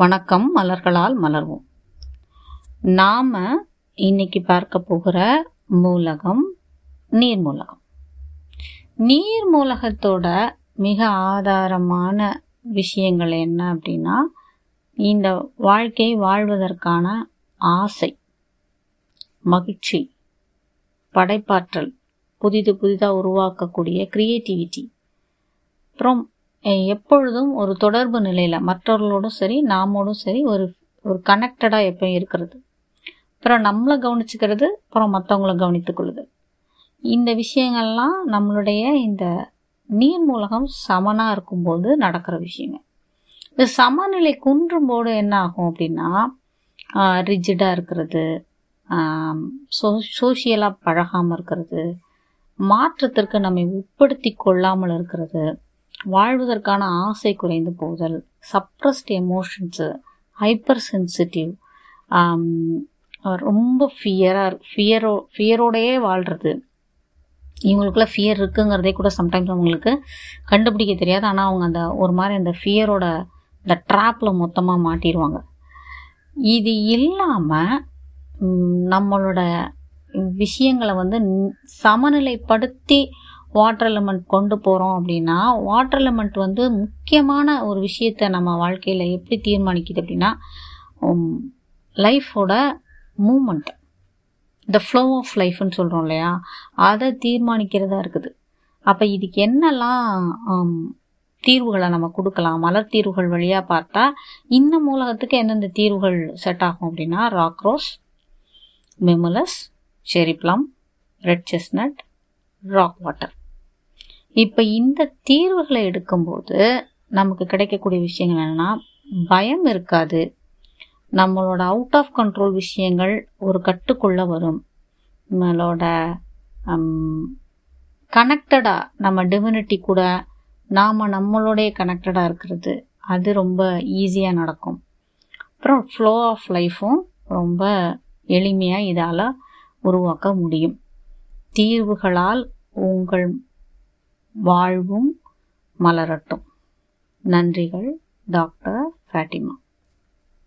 வணக்கம் மலர்களால் மலர்வோம். நாம் இன்னைக்கு பார்க்க போகிற மூலகம் நீர் மூலகம். நீர் மூலகத்தோட மிக ஆதாரமான விஷயங்கள் என்ன அப்படின்னா இந்த வாழ்க்கை வாழ்வதற்கான ஆசை மகிழ்ச்சி படைப்பாற்றல் புதிது புதிதாக உருவாக்கக்கூடிய க்ரியேட்டிவிட்டி அப்புறம் எப்பொழுதும் ஒரு தொடர்பு நிலையில் மற்றவர்களோடும் சரி நாமோடும் சரி ஒரு ஒரு கனெக்டடாக எப்பயும் இருக்கிறது. அப்புறம் நம்மளை கவனிச்சுக்கிறது அப்புறம் மற்றவங்கள கவனித்துக்கொள்ளுது இந்த விஷயங்கள்லாம் நம்மளுடைய இந்த நீர் மூலகம் சமனாக இருக்கும்போது நடக்கிற விஷயங்க. இந்த சமநிலை குன்றும் போது என்ன ஆகும் அப்படின்னா ரிஜிடாக இருக்கிறது சோ சோஷியலாக பழகாமல் இருக்கிறது மாற்றத்திற்கு நம்மை உட்படுத்தி கொள்ளாமல் இருக்கிறது வாழ்வதற்கான ஆசை குறைந்து போதல். சப்ரஸ்ட் எமோஷன்ஸு ஹைப்பர் சென்சிட்டிவ் ரொம்ப ஃபியராக ஃபியரோ ஃபியரோடையே வாழ்கிறது இவங்களுக்குள்ள ஃபியர் இருக்குங்கிறதே கூட சம்டைம்ஸ் அவங்களுக்கு கண்டுபிடிக்க தெரியாது. ஆனால் அவங்க அந்த ஒரு மாதிரி அந்த ஃபியரோட இந்த ட்ராப்பில் மொத்தமாக மாட்டிடுவாங்க இது இல்லாமல் நம்மளோட விஷயங்களை வந்து சமநிலைப்படுத்தி வாட்டர் எலமெண்ட் கொண்டு போகிறோம் அப்படின்னா வாட்டர் எலமெண்ட் வந்து முக்கியமான ஒரு விஷயத்தை நம்ம வாழ்க்கையில் எப்படி தீர்மானிக்குது அப்படின்னா லைஃபோட மூமெண்ட் த ஃப்ளோ ஆஃப் லைஃப்னு சொல்கிறோம் இல்லையா? அதை தீர்மானிக்கிறதா இருக்குது. அப்போ இதுக்கு என்னெல்லாம் தீர்வுகளை நம்ம கொடுக்கலாம்? மலர் தீர்வுகள் வழியாக பார்த்தா இந்த மூலகத்துக்கு எந்தெந்த தீர்வுகள் செட் ஆகும் அப்படின்னா rock rose mimulus cherry plum red chestnut rock water இப்போ இந்த தீர்வுகளை எடுக்கும்போது நமக்கு கிடைக்கக்கூடிய விஷயங்கள் என்னென்னா பயம் இருக்காது. நம்மளோட அவுட் ஆஃப் கண்ட்ரோல் விஷயங்கள் ஒரு கட்டுக்குள்ள வரும். நம்மளோட கனெக்டடாக நம்ம டிவினிட்டி கூட நாம் நம்மளுடைய கனெக்டடாக இருக்கிறது. அது ரொம்ப ஈஸியாக நடக்கும். அப்புறம் ஃப்ளோ ஆஃப் லைஃப்பும் ரொம்ப எளிமையாக இதால் உருவாக்க முடியும். தீர்வுகளால் உங்கள் வாழ்வும் மலரட்டும். நன்றிகள் டாக்டர் ஃபேட்டிமா